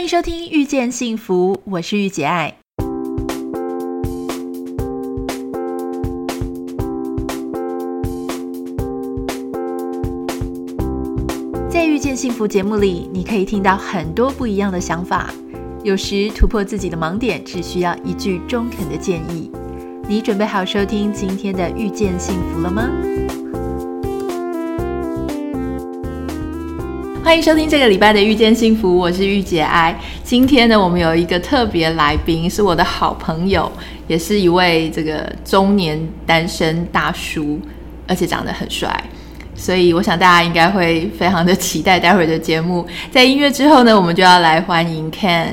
欢迎收听《遇见幸福》，我是御姐爱。在《遇见幸福》节目里，你可以听到很多不一样的想法。有时突破自己的盲点，只需要一句中肯的建议。你准备好收听今天的《遇见幸福》了吗？欢迎收听这个礼拜的《遇见幸福》，我是玉姐爱。今天呢，我们有一个特别来宾，是我的好朋友，也是一位这个中年单身大叔，而且长得很帅，所以我想大家应该会非常的期待待会儿的节目。在音乐之后呢，我们就要来欢迎 Ken。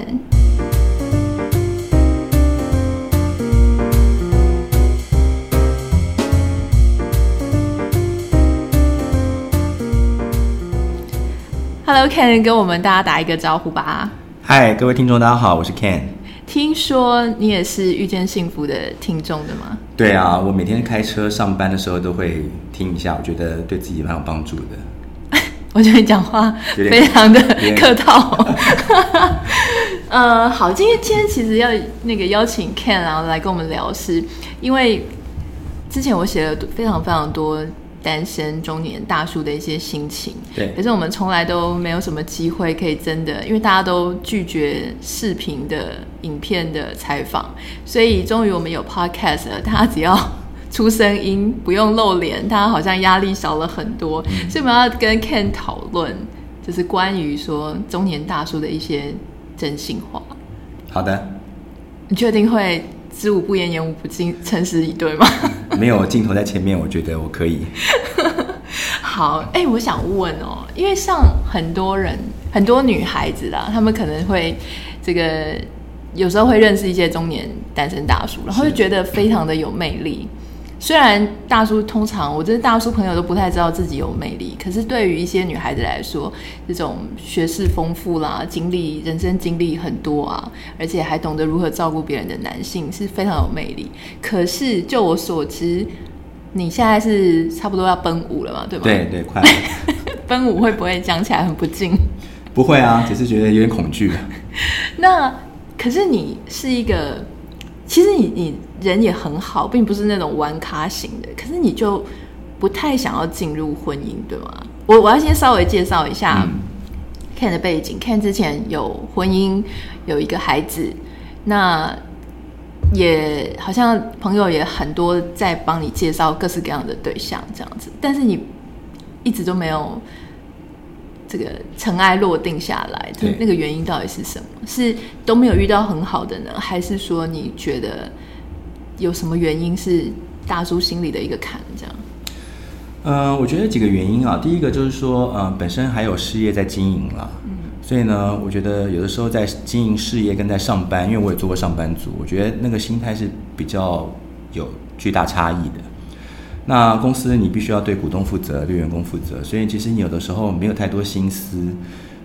Hello，Ken，跟我们大家打一个招呼吧。嗨，各位听众，大家好，我是 Ken。听说你也是遇见幸福的听众的吗？对啊，我每天开车上班的时候都会听一下，我觉得对自己蛮有帮助的。我觉得你讲话非常的客套。呃，好，今天今天其实要那个邀请 Ken 然后来跟我们聊，是因为之前我写了非常非常多。单身中年大叔的一些心情，对，可是我们从来都没有什么机会可以真的，因为大家都拒绝视频的影片的采访，所以终于我们有 podcast 了，大家只要出声音，不用露脸，大家好像压力少了很多，嗯，所以我们要跟 Ken 讨论，就是关于说中年大叔的一些真心话。好的，你确定会？知无不言，言无不尽，诚实以对吗？没有镜头在前面，我觉得我可以。好，哎、我想问哦，因为像很多人，很多女孩子啦，她们可能会这个有时候会认识一些中年单身大叔，然后就觉得非常的有魅力。虽然大叔通常，我这大叔朋友都不太知道自己有魅力，可是对于一些女孩子来说，这种学识丰富啦、经历人生经历很多啊，而且还懂得如何照顾别人的男性是非常有魅力。可是就我所知，你现在是差不多要奔五了嘛？对吗？对对，快了。奔五会不会讲起来很不敬？不会啊，只是觉得有点恐惧。那可是你是一个。其实你你人也很好，并不是那种玩咖型的，可是你就不太想要进入婚姻，对吗？我我要先稍微介绍一下 Ken 的背景。Ken 之前有婚姻，有一个孩子，那也好像朋友也很多在帮你介绍各式各样的对象这样子，但是你一直都没有。这个尘埃落定下来，它那个原因到底是什么？是都没有遇到很好的呢，还是说你觉得有什么原因是大叔心里的一个坎？这样？呃，我觉得几个原因啊。第一个就是说，呃，本身还有事业在经营了，嗯，所以呢，我觉得有的时候在经营事业跟在上班，因为我也做过上班族，我觉得那个心态是比较有巨大差异的。那公司你必须要对股东负责，对员工负责，所以其实你有的时候没有太多心思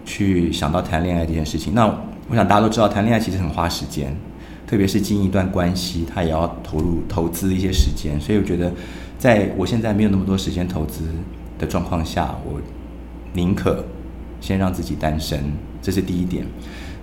去想到谈恋爱这件事情。那我想大家都知道，谈恋爱其实很花时间，特别是经营一段关系，他也要投入投资一些时间。所以我觉得，在我现在没有那么多时间投资的状况下，我宁可先让自己单身，这是第一点。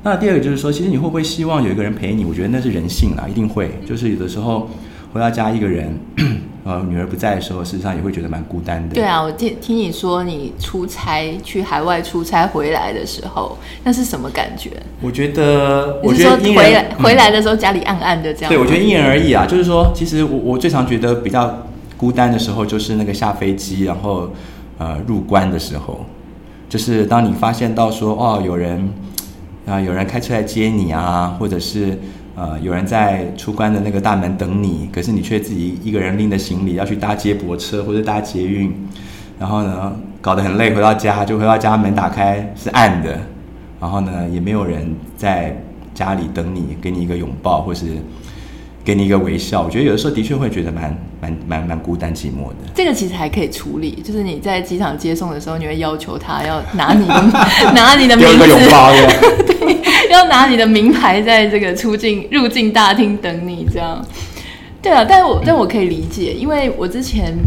那第二个就是说，其实你会不会希望有一个人陪你？我觉得那是人性啦，一定会。就是有的时候回到家一个人。呃，女儿不在的时候，事实上也会觉得蛮孤单的。对啊，我听听你说，你出差去海外出差回来的时候，那是什么感觉？我觉得，我觉得回来回来的时候家里暗暗的这样。对，我觉得因人而异啊。就是说，其实我我最常觉得比较孤单的时候，就是那个下飞机然后呃入关的时候，就是当你发现到说哦有人啊、呃、有人开车来接你啊，或者是。呃，有人在出关的那个大门等你，可是你却自己一个人拎着行李要去搭接驳车或者搭捷运，然后呢，搞得很累，回到家就回到家门打开是暗的，然后呢，也没有人在家里等你，给你一个拥抱或是给你一个微笑。我觉得有的时候的确会觉得蛮蛮蛮蛮孤单寂寞的。这个其实还可以处理，就是你在机场接送的时候，你会要求他要拿你的 拿你的名字，给我一个拥抱，对。要拿你的名牌在这个出境入境大厅等你，这样，对啊，但我但我可以理解，因为我之前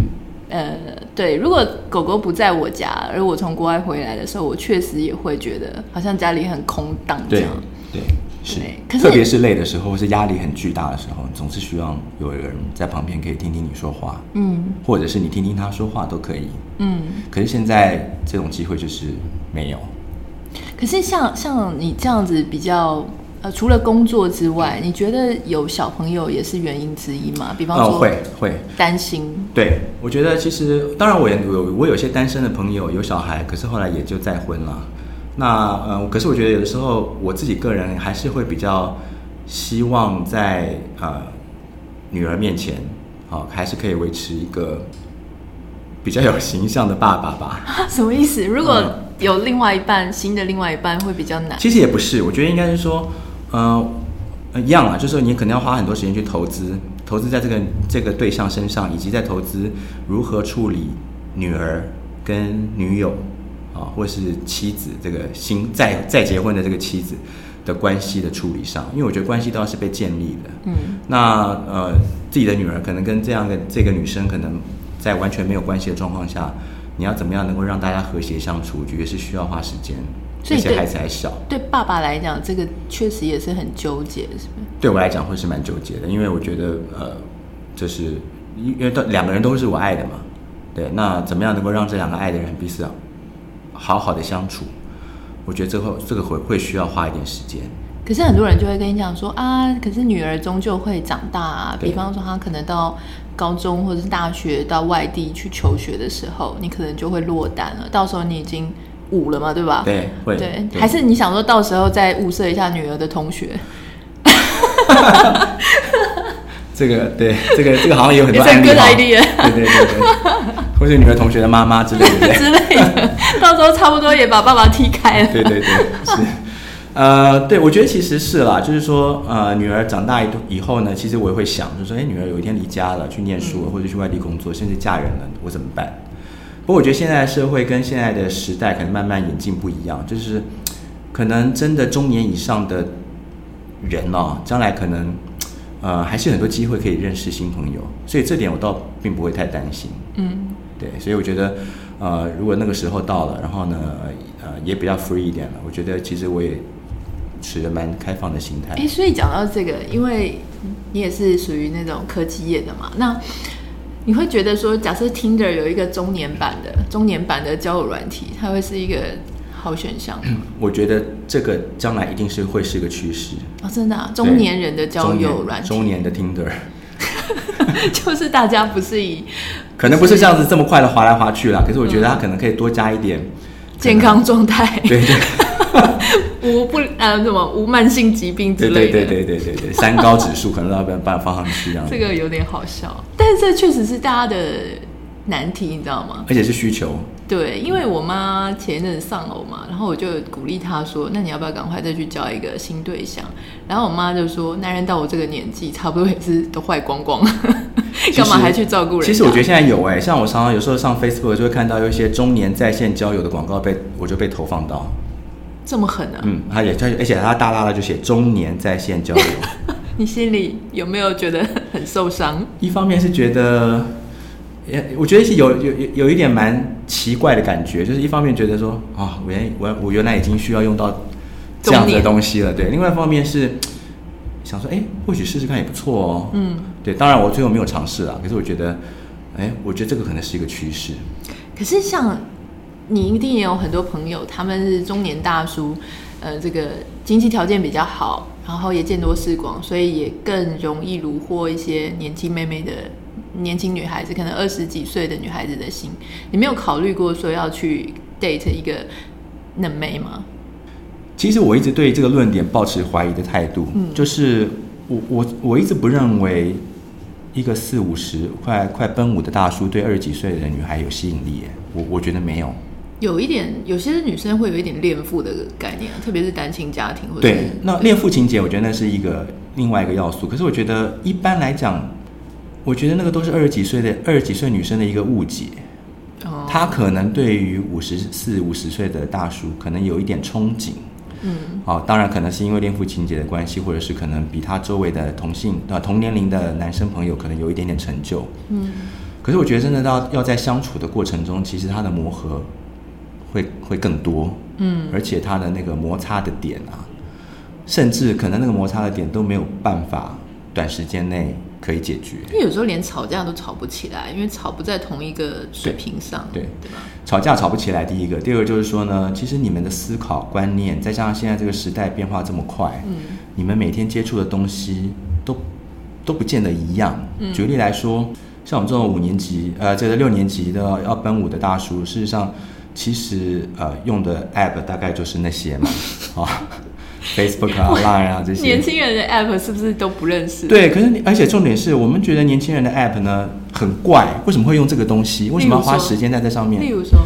呃对，如果狗狗不在我家，而我从国外回来的时候，我确实也会觉得好像家里很空荡这样。对，对是。可是特别是累的时候，或是压力很巨大的时候，总是希望有人在旁边可以听听你说话，嗯，或者是你听听他说话都可以，嗯。可是现在这种机会就是没有。可是像像你这样子比较。呃，除了工作之外，你觉得有小朋友也是原因之一吗？比方说，哦、会会担心。对，我觉得其实当然我也有我有些单身的朋友有小孩，可是后来也就再婚了。那呃，可是我觉得有的时候我自己个人还是会比较希望在呃女儿面前，好、呃、还是可以维持一个比较有形象的爸爸吧。什么意思？如果有另外一半，嗯、新的另外一半会比较难。其实也不是，我觉得应该是说。呃，一样啊，就是你可能要花很多时间去投资，投资在这个这个对象身上，以及在投资如何处理女儿跟女友啊，或是妻子这个新再再结婚的这个妻子的关系的处理上，因为我觉得关系都要是被建立的。嗯，那呃，自己的女儿可能跟这样的这个女生，可能在完全没有关系的状况下，你要怎么样能够让大家和谐相处，我觉得是需要花时间。这些孩子还小，对爸爸来讲，这个确实也是很纠结，是不是？对我来讲，会是蛮纠结的，因为我觉得，呃，就是因为都两个人都是我爱的嘛，对，那怎么样能够让这两个爱的人彼此好好的相处？我觉得这会这个会会需要花一点时间。可是很多人就会跟你讲说啊，可是女儿终究会长大啊，比方说她可能到高中或者是大学到外地去求学的时候，你可能就会落单了，到时候你已经。五了嘛，对吧？对，会。对，还是你想说到时候再物色一下女儿的同学？这个对，这个这个好像也有很多 案例。对对对对，或是女儿同学的妈妈之类的。之类的，到时候差不多也把爸爸踢开了。对对对，是。呃，对，我觉得其实是啦，就是说，呃，女儿长大以以后呢，其实我也会想，就是说，哎，女儿有一天离家了，去念书了，或者去外地工作，甚至嫁人了，我怎么办？不过我觉得现在的社会跟现在的时代可能慢慢演进不一样，就是可能真的中年以上的人哦，将来可能呃还是很多机会可以认识新朋友，所以这点我倒并不会太担心。嗯，对，所以我觉得呃如果那个时候到了，然后呢呃也比较 free 一点了，我觉得其实我也持着蛮开放的心态。哎，所以讲到这个，因为你也是属于那种科技业的嘛，那。你会觉得说，假设 Tinder 有一个中年版的中年版的交友软体，它会是一个好选项吗？我觉得这个将来一定是会是个趋势哦，真的啊，中年人的交友软体，中年的 Tinder，就是大家不是以 可能不是这样子这么快的滑来滑去啦，可是我觉得它可能可以多加一点健康状态，对对。无不呃什么无慢性疾病之类的，对对对对对对，三高指数可能都要被办放上去这样。这个有点好笑，但是这确实是大家的难题，你知道吗？而且是需求。对，因为我妈前一阵子丧偶嘛，然后我就鼓励她说：“那你要不要赶快再去交一个新对象？”然后我妈就说：“男人到我这个年纪，差不多也是都坏光光，干嘛还去照顾人？”其实我觉得现在有哎、欸，像我常常有时候上 Facebook 就会看到有一些中年在线交友的广告被我就被投放到。这么狠啊！嗯，他也他而且他大大的就写中年在线交流，你心里有没有觉得很受伤？一方面是觉得，我觉得是有有有有一点蛮奇怪的感觉，就是一方面觉得说啊、哦，我原我我原来已经需要用到这样子的东西了，对。另外一方面是想说，哎，或许试试看也不错哦。嗯，对。当然我最后没有尝试了，可是我觉得，哎，我觉得这个可能是一个趋势。可是像。你一定也有很多朋友，他们是中年大叔，呃，这个经济条件比较好，然后也见多识广，所以也更容易虏获一些年轻妹妹的年轻女孩子，可能二十几岁的女孩子的心。你没有考虑过说要去 date 一个嫩妹吗？其实我一直对这个论点保持怀疑的态度，嗯，就是我我我一直不认为一个四五十快快奔五的大叔对二十几岁的女孩有吸引力，我我觉得没有。有一点，有些女生会有一点恋父的概念，特别是单亲家庭或者。对，那恋父情节，我觉得那是一个另外一个要素。可是我觉得一般来讲，我觉得那个都是二十几岁的二十几岁女生的一个误解。哦。她可能对于五十四、五十岁的大叔，可能有一点憧憬。嗯。好，当然可能是因为恋父情节的关系，或者是可能比她周围的同性呃同年龄的男生朋友可能有一点点成就。嗯。可是我觉得真的要要在相处的过程中，其实他的磨合会会更多，嗯，而且它的那个摩擦的点啊，甚至可能那个摩擦的点都没有办法短时间内可以解决。因为有时候连吵架都吵不起来，因为吵不在同一个水平上，对对吧？吵架吵不起来，第一个，第二个就是说呢，其实你们的思考观念，再加上现在这个时代变化这么快，嗯，你们每天接触的东西都都不见得一样。嗯，举例来说。像我们这种五年级，呃，这个六年级的要奔五的大叔，事实上，其实呃用的 app 大概就是那些嘛，啊，Facebook 啊、Line 啊这些。年轻人的 app 是不是都不认识？对，可是而且重点是我们觉得年轻人的 app 呢很怪，为什么会用这个东西？为什么要花时间在这上面？例如说，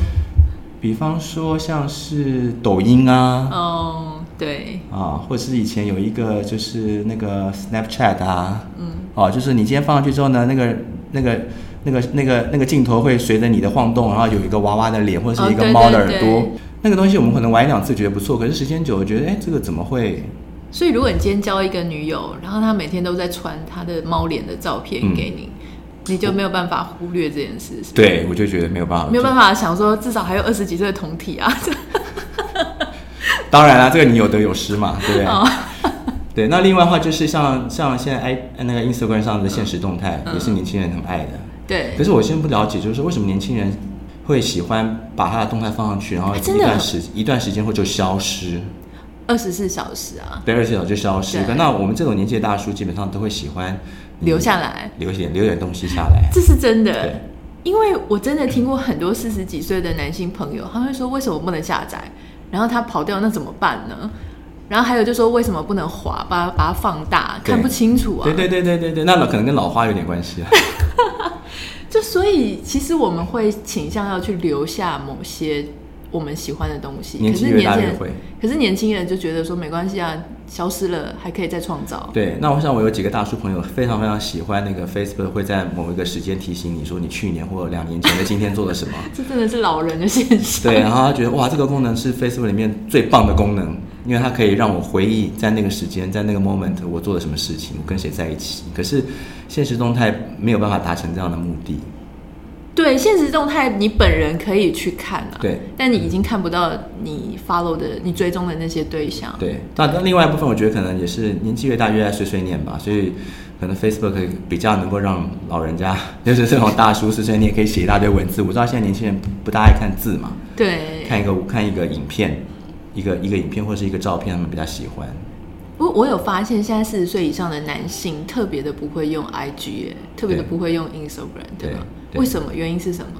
比方说像是抖音啊，哦，对，啊，或者是以前有一个就是那个 Snapchat 啊，嗯，哦，就是你今天放上去之后呢，那个。那个、那个、那个、那个镜头会随着你的晃动，然后有一个娃娃的脸或者是一个猫的耳朵。哦、对对对，那个东西我们可能玩一两次觉得不错，可是时间久了觉得，哎，这个怎么会？所以如果你今天交一个女友，然后她每天都在传她的猫脸的照片给你，嗯、你就没有办法忽略这件事。是是对，我就觉得没有办法，没有办法想说至少还有二十几岁的同体啊。当然了，这个你有得有失嘛，对不对？哦 对，那另外的话就是像像现在 i 那个 Instagram 上的现实动态，也是年轻人很爱的。对。可是我先不了解，就是说为什么年轻人会喜欢把他的动态放上去，然后一段时一段时间后就消失。二十四小时啊。对，二十四小时就消失。那我们这种年纪的大叔基本上都会喜欢留下来，留点留点东西下来。这是真的。对。因为我真的听过很多四十几岁的男性朋友，他会说为什么不能下载？然后他跑掉那怎么办呢？然后还有就是说，为什么不能滑，把它把它放大，看不清楚啊？对对对对对对，那可能跟老花有点关系啊。就所以，其实我们会倾向要去留下某些我们喜欢的东西。年轻越大越会。可是年轻人就觉得说没关系啊，消失了还可以再创造。对，那我想我有几个大叔朋友非常非常喜欢那个 Facebook，会在某一个时间提醒你说你去年或者两年前的今天做了什么。这真的是老人的现象。对，然后他觉得哇，这个功能是 Facebook 里面最棒的功能。因为它可以让我回忆在那个时间，在那个 moment 我做了什么事情，我跟谁在一起。可是现实动态没有办法达成这样的目的。对，现实动态你本人可以去看啊，对，但你已经看不到你 follow 的、你追踪的那些对象。对，那另外一部分，我觉得可能也是年纪越大越爱碎碎念吧，所以可能 Facebook 比较能够让老人家，就是这种大叔碎碎念，可以写一大堆文字。我知道现在年轻人不不大爱看字嘛，对，看一个看一个影片。一个一个影片或者是一个照片，他们比较喜欢。我我有发现，现在四十岁以上的男性特别的不会用 IG，特别的不会用 Instagram，对吗？为什么？原因是什么？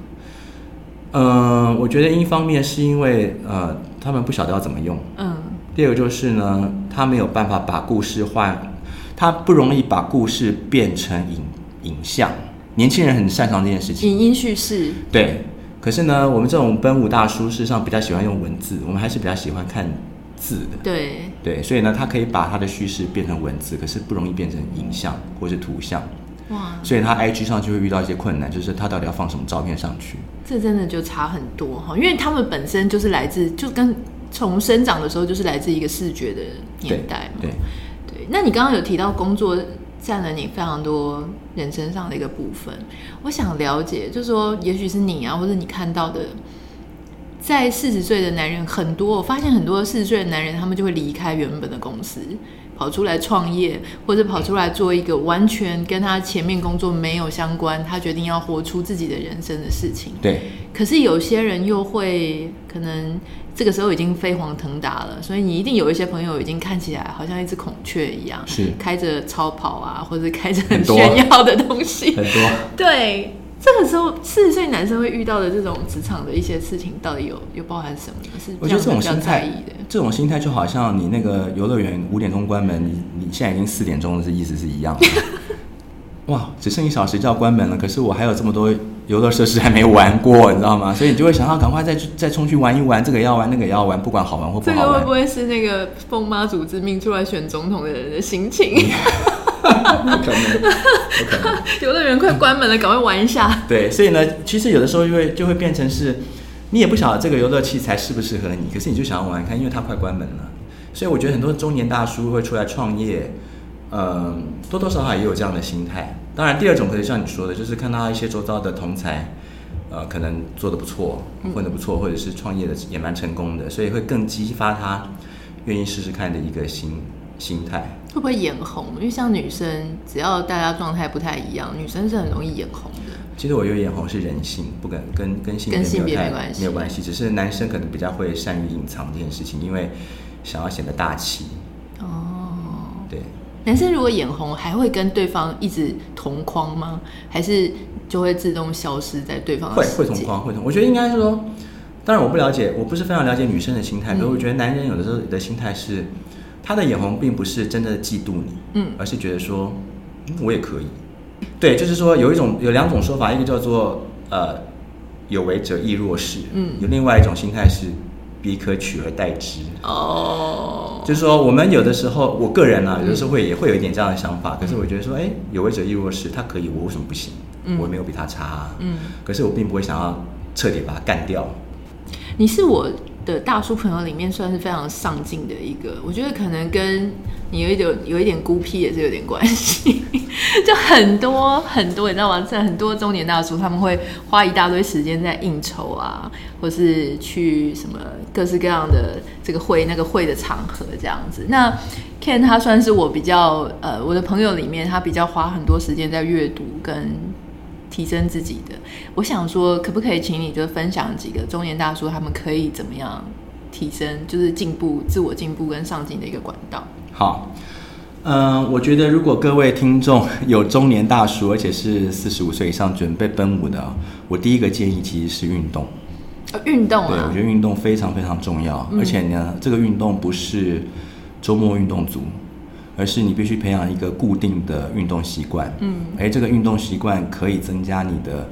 嗯、呃，我觉得一方面是因为呃，他们不晓得要怎么用。嗯。第二个就是呢，他没有办法把故事换，他不容易把故事变成影影像。年轻人很擅长这件事情。影音叙事。对。可是呢，我们这种奔五大叔事实上比较喜欢用文字，我们还是比较喜欢看字的。对对，所以呢，他可以把他的叙事变成文字，可是不容易变成影像或是图像。哇！所以他 IG 上就会遇到一些困难，就是他到底要放什么照片上去？这真的就差很多哈，因为他们本身就是来自，就跟从生长的时候就是来自一个视觉的年代嘛。对对，对。那你刚刚有提到工作。占了你非常多人生上的一个部分，我想了解，就是说，也许是你啊，或者你看到的，在四十岁的男人很多，我发现很多四十岁的男人，他们就会离开原本的公司，跑出来创业，或者跑出来做一个完全跟他前面工作没有相关，他决定要活出自己的人生的事情。对。可是有些人又会可能。这个时候已经飞黄腾达了，所以你一定有一些朋友已经看起来好像一只孔雀一样，是开着超跑啊，或者开着很炫耀的东西，很多。很 多对，这个时候四十岁男生会遇到的这种职场的一些事情，到底有有包含什么？是我觉得这种心态，这种心态就好像你那个游乐园五点钟关门，你你现在已经四点钟了，是意思是一样的。哇，只剩一小时就要关门了，可是我还有这么多游乐设施还没玩过，你知道吗？所以你就会想要赶快再去再冲去玩一玩，这个也要玩，那个也要玩，不管好玩或不好玩。这个会不会是那个疯妈组织命出来选总统的人的心情？不可能，不可能。游乐园快关门了，赶快玩一下。对，所以呢，其实有的时候就会就会变成是，你也不晓得这个游乐器材适不适合你，可是你就想要玩看，因为它快关门了。所以我觉得很多中年大叔会出来创业。嗯，多多少少也有这样的心态，当然，第二种可以像你说的，就是看到一些周遭的同才，呃，可能做的不错，混的不错，或者是创业的也蛮成功的，所以会更激发他愿意试试看的一个心心态。会不会眼红？因为像女生，只要大家状态不太一样，女生是很容易眼红的。其实我觉得眼红是人性，不跟跟跟性别没有太没有关系，只是男生可能比较会善于隐藏这件事情，因为想要显得大气。哦，对。男生如果眼红，还会跟对方一直同框吗？还是就会自动消失在对方？会会同框，会同。我觉得应该是说，当然我不了解，我不是非常了解女生的心态，可是我觉得男人有的时候的心态是，他的眼红并不是真的嫉妒你，嗯，而是觉得说，嗯，我也可以。对，就是说有一种有两种说法，一个叫做呃，有为者亦若是，嗯，有另外一种心态是。彼可取而代之哦，就是说，我们有的时候，我个人啊，有的时候会也会有一点这样的想法。可是我觉得说，哎，有为者亦若是，他可以，我为什么不行？我也没有比他差。嗯，可是我并不会想要彻底把他干掉。你是我的大叔朋友里面算是非常上进的一个，我觉得可能跟你有一点有一点孤僻也是有点关系。就很多很多，你知道吗？在很多中年大叔，他们会花一大堆时间在应酬啊，或是去什么各式各样的这个会那个会的场合这样子。那 Ken 他算是我比较呃我的朋友里面，他比较花很多时间在阅读跟提升自己的。我想说，可不可以请你就分享几个中年大叔他们可以怎么样提升，就是进步、自我进步跟上进的一个管道？好。嗯，我觉得如果各位听众有中年大叔，而且是四十五岁以上准备奔五的，我第一个建议其实是运动。运动啊？对，我觉得运动非常非常重要，嗯、而且呢，这个运动不是周末运动组，而是你必须培养一个固定的运动习惯。嗯，而这个运动习惯可以增加你的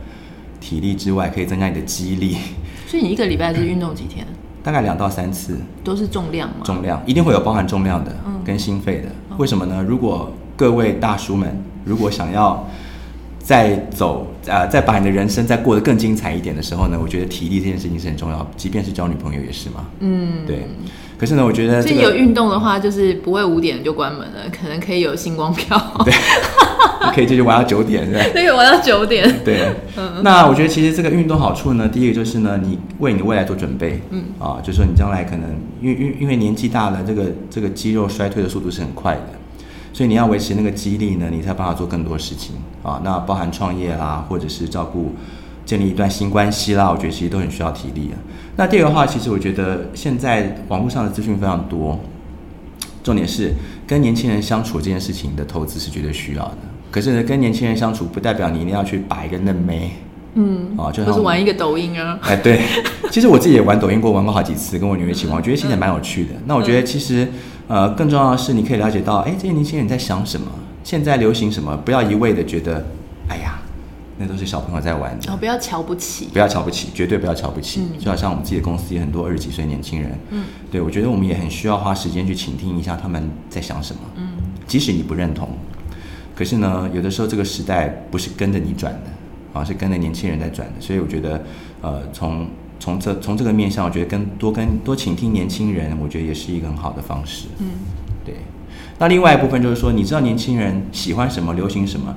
体力之外，可以增加你的肌力。所以你一个礼拜是运动几天？大概两到三次，都是重量吗？重量一定会有包含重量的，嗯，跟心肺的。为什么呢？如果各位大叔们如果想要再走，呃，再把你的人生再过得更精彩一点的时候呢，我觉得体力这件事情是很重要，即便是交女朋友也是嘛。嗯，对。可是呢，我觉得，这个，所以有运动的话，就是不会五点就关门了，可能可以有星光票。对。可以继续 玩到九点，对，可以玩到九点。对，那我觉得其实这个运动好处呢，第一个就是呢，你为你的未来做准备，嗯，啊，就是说你将来可能因为因因为年纪大了，这个这个肌肉衰退的速度是很快的，所以你要维持那个肌力呢，你才有办法做更多事情啊。那包含创业啦，或者是照顾、建立一段新关系啦，我觉得其实都很需要体力啊。那第二个话，其实我觉得现在网络上的资讯非常多，重点是跟年轻人相处这件事情的投资是绝对需要的。可是呢，跟年轻人相处不代表你一定要去把一个嫩妹，嗯，哦，就，就是玩一个抖音啊。哎，对，其实我自己也玩抖音过，玩过好几次，跟我女儿一起玩，我觉得其实蛮有趣的。那我觉得其实，呃，更重要的是你可以了解到，哎，这些年轻人在想什么，现在流行什么，不要一味的觉得，哎呀，那都是小朋友在玩的。哦，不要瞧不起，不要瞧不起，绝对不要瞧不起。就好像我们自己的公司也很多二十几岁年轻人，嗯，对，我觉得我们也很需要花时间去倾听一下他们在想什么，嗯，即使你不认同。可是呢，有的时候这个时代不是跟着你转的，啊，是跟着年轻人在转的。所以我觉得，呃，从从这从这个面向，我觉得跟多跟多倾听年轻人，我觉得也是一个很好的方式。嗯，对。那另外一部分就是说，你知道年轻人喜欢什么，流行什么，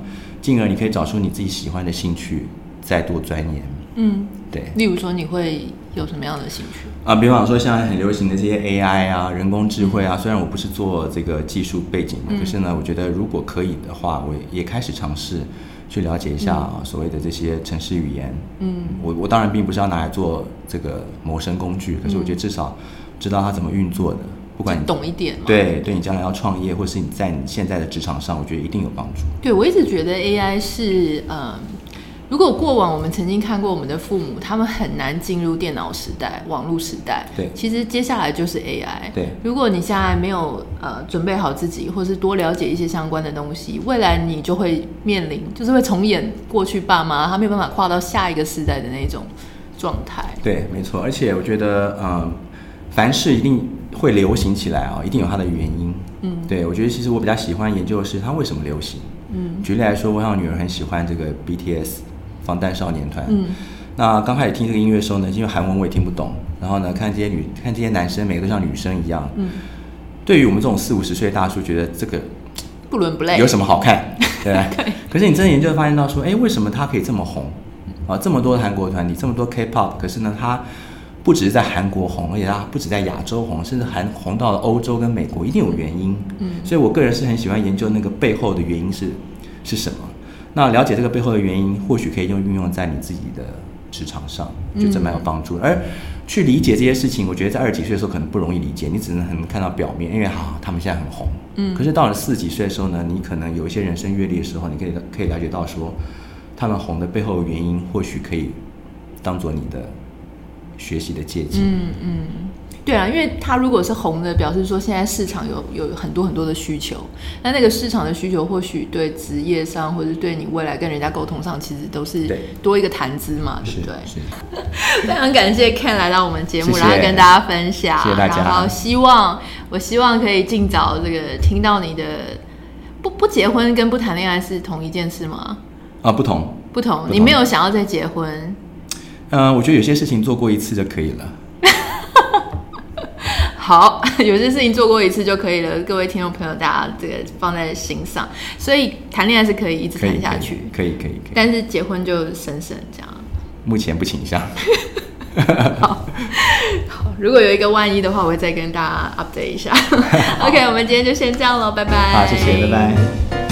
进而你可以找出你自己喜欢的兴趣，再多钻研。嗯，对。例如说，你会有什么样的兴趣？啊，比方说现在很流行的这些 AI 啊，人工智慧啊，虽然我不是做这个技术背景的，可是呢，我觉得如果可以的话，我也开始尝试去了解一下啊，所谓的这些城市语言。嗯，我我当然并不是要拿来做这个谋生工具，可是我觉得至少知道它怎么运作的，不管你懂一点，对，对你将来要创业，或是你在你现在的职场上，我觉得一定有帮助。对，我一直觉得 AI 是嗯。如果过往我们曾经看过我们的父母，他们很难进入电脑时代、网络时代。对，其实接下来就是 AI。对，如果你现在没有呃准备好自己，或是多了解一些相关的东西，未来你就会面临，就是会重演过去爸妈他没有办法跨到下一个时代的那种状态。对，没错。而且我觉得，嗯、呃，凡事一定会流行起来啊，一定有它的原因。嗯，对，我觉得其实我比较喜欢研究的是它为什么流行。嗯，举例来说，我像我女儿很喜欢这个 BTS。防弹少年团，嗯，那刚开始听这个音乐的时候呢，因为韩文我也听不懂，然后呢，看这些女，看这些男生，每个都像女生一样，嗯，对于我们这种四五十岁的大叔，觉得这个不伦不类，有什么好看？对吧？对。可是你真的研究发现到说，哎，为什么他可以这么红？啊，这么多的韩国团体，这么多 K-pop，可是呢，他不只是在韩国红，而且他不止在亚洲红，甚至还红到了欧洲跟美国，一定有原因。嗯。所以我个人是很喜欢研究那个背后的原因是是什么。那了解这个背后的原因，或许可以用运用在你自己的职场上，就这蛮有帮助。而去理解这些事情，我觉得在二十几岁的时候可能不容易理解，你只能很看到表面，因为好，他们现在很红。嗯。可是到了四十几岁的时候呢，你可能有一些人生阅历的时候，你可以可以了解到说，他们红的背后的原因，或许可以当做你的学习的借鉴。嗯嗯。对啊，因为它如果是红的，表示说现在市场有有很多很多的需求，那那个市场的需求或许对职业上，或者是对你未来跟人家沟通上，其实都是多一个谈资嘛，对，对不对？是。非常感谢 Ken 来到我们节目，谢谢，然后跟大家分享，谢谢大家。然后希望我希望可以尽早这个听到你的不不结婚跟不谈恋爱是同一件事吗？啊，不同，不同。你没有想要再结婚？嗯、呃，我觉得有些事情做过一次就可以了。好，有些事情做过一次就可以了。各位听众朋友，大家这个放在心上。所以谈恋爱是可以一直谈下去，可以可以，可以，可以。但是结婚就省省这样。目前不倾向。好，好，如果有一个万一的话，我会再跟大家 update 一下。OK，我们今天就先这样喽，拜拜。好，谢谢，拜拜。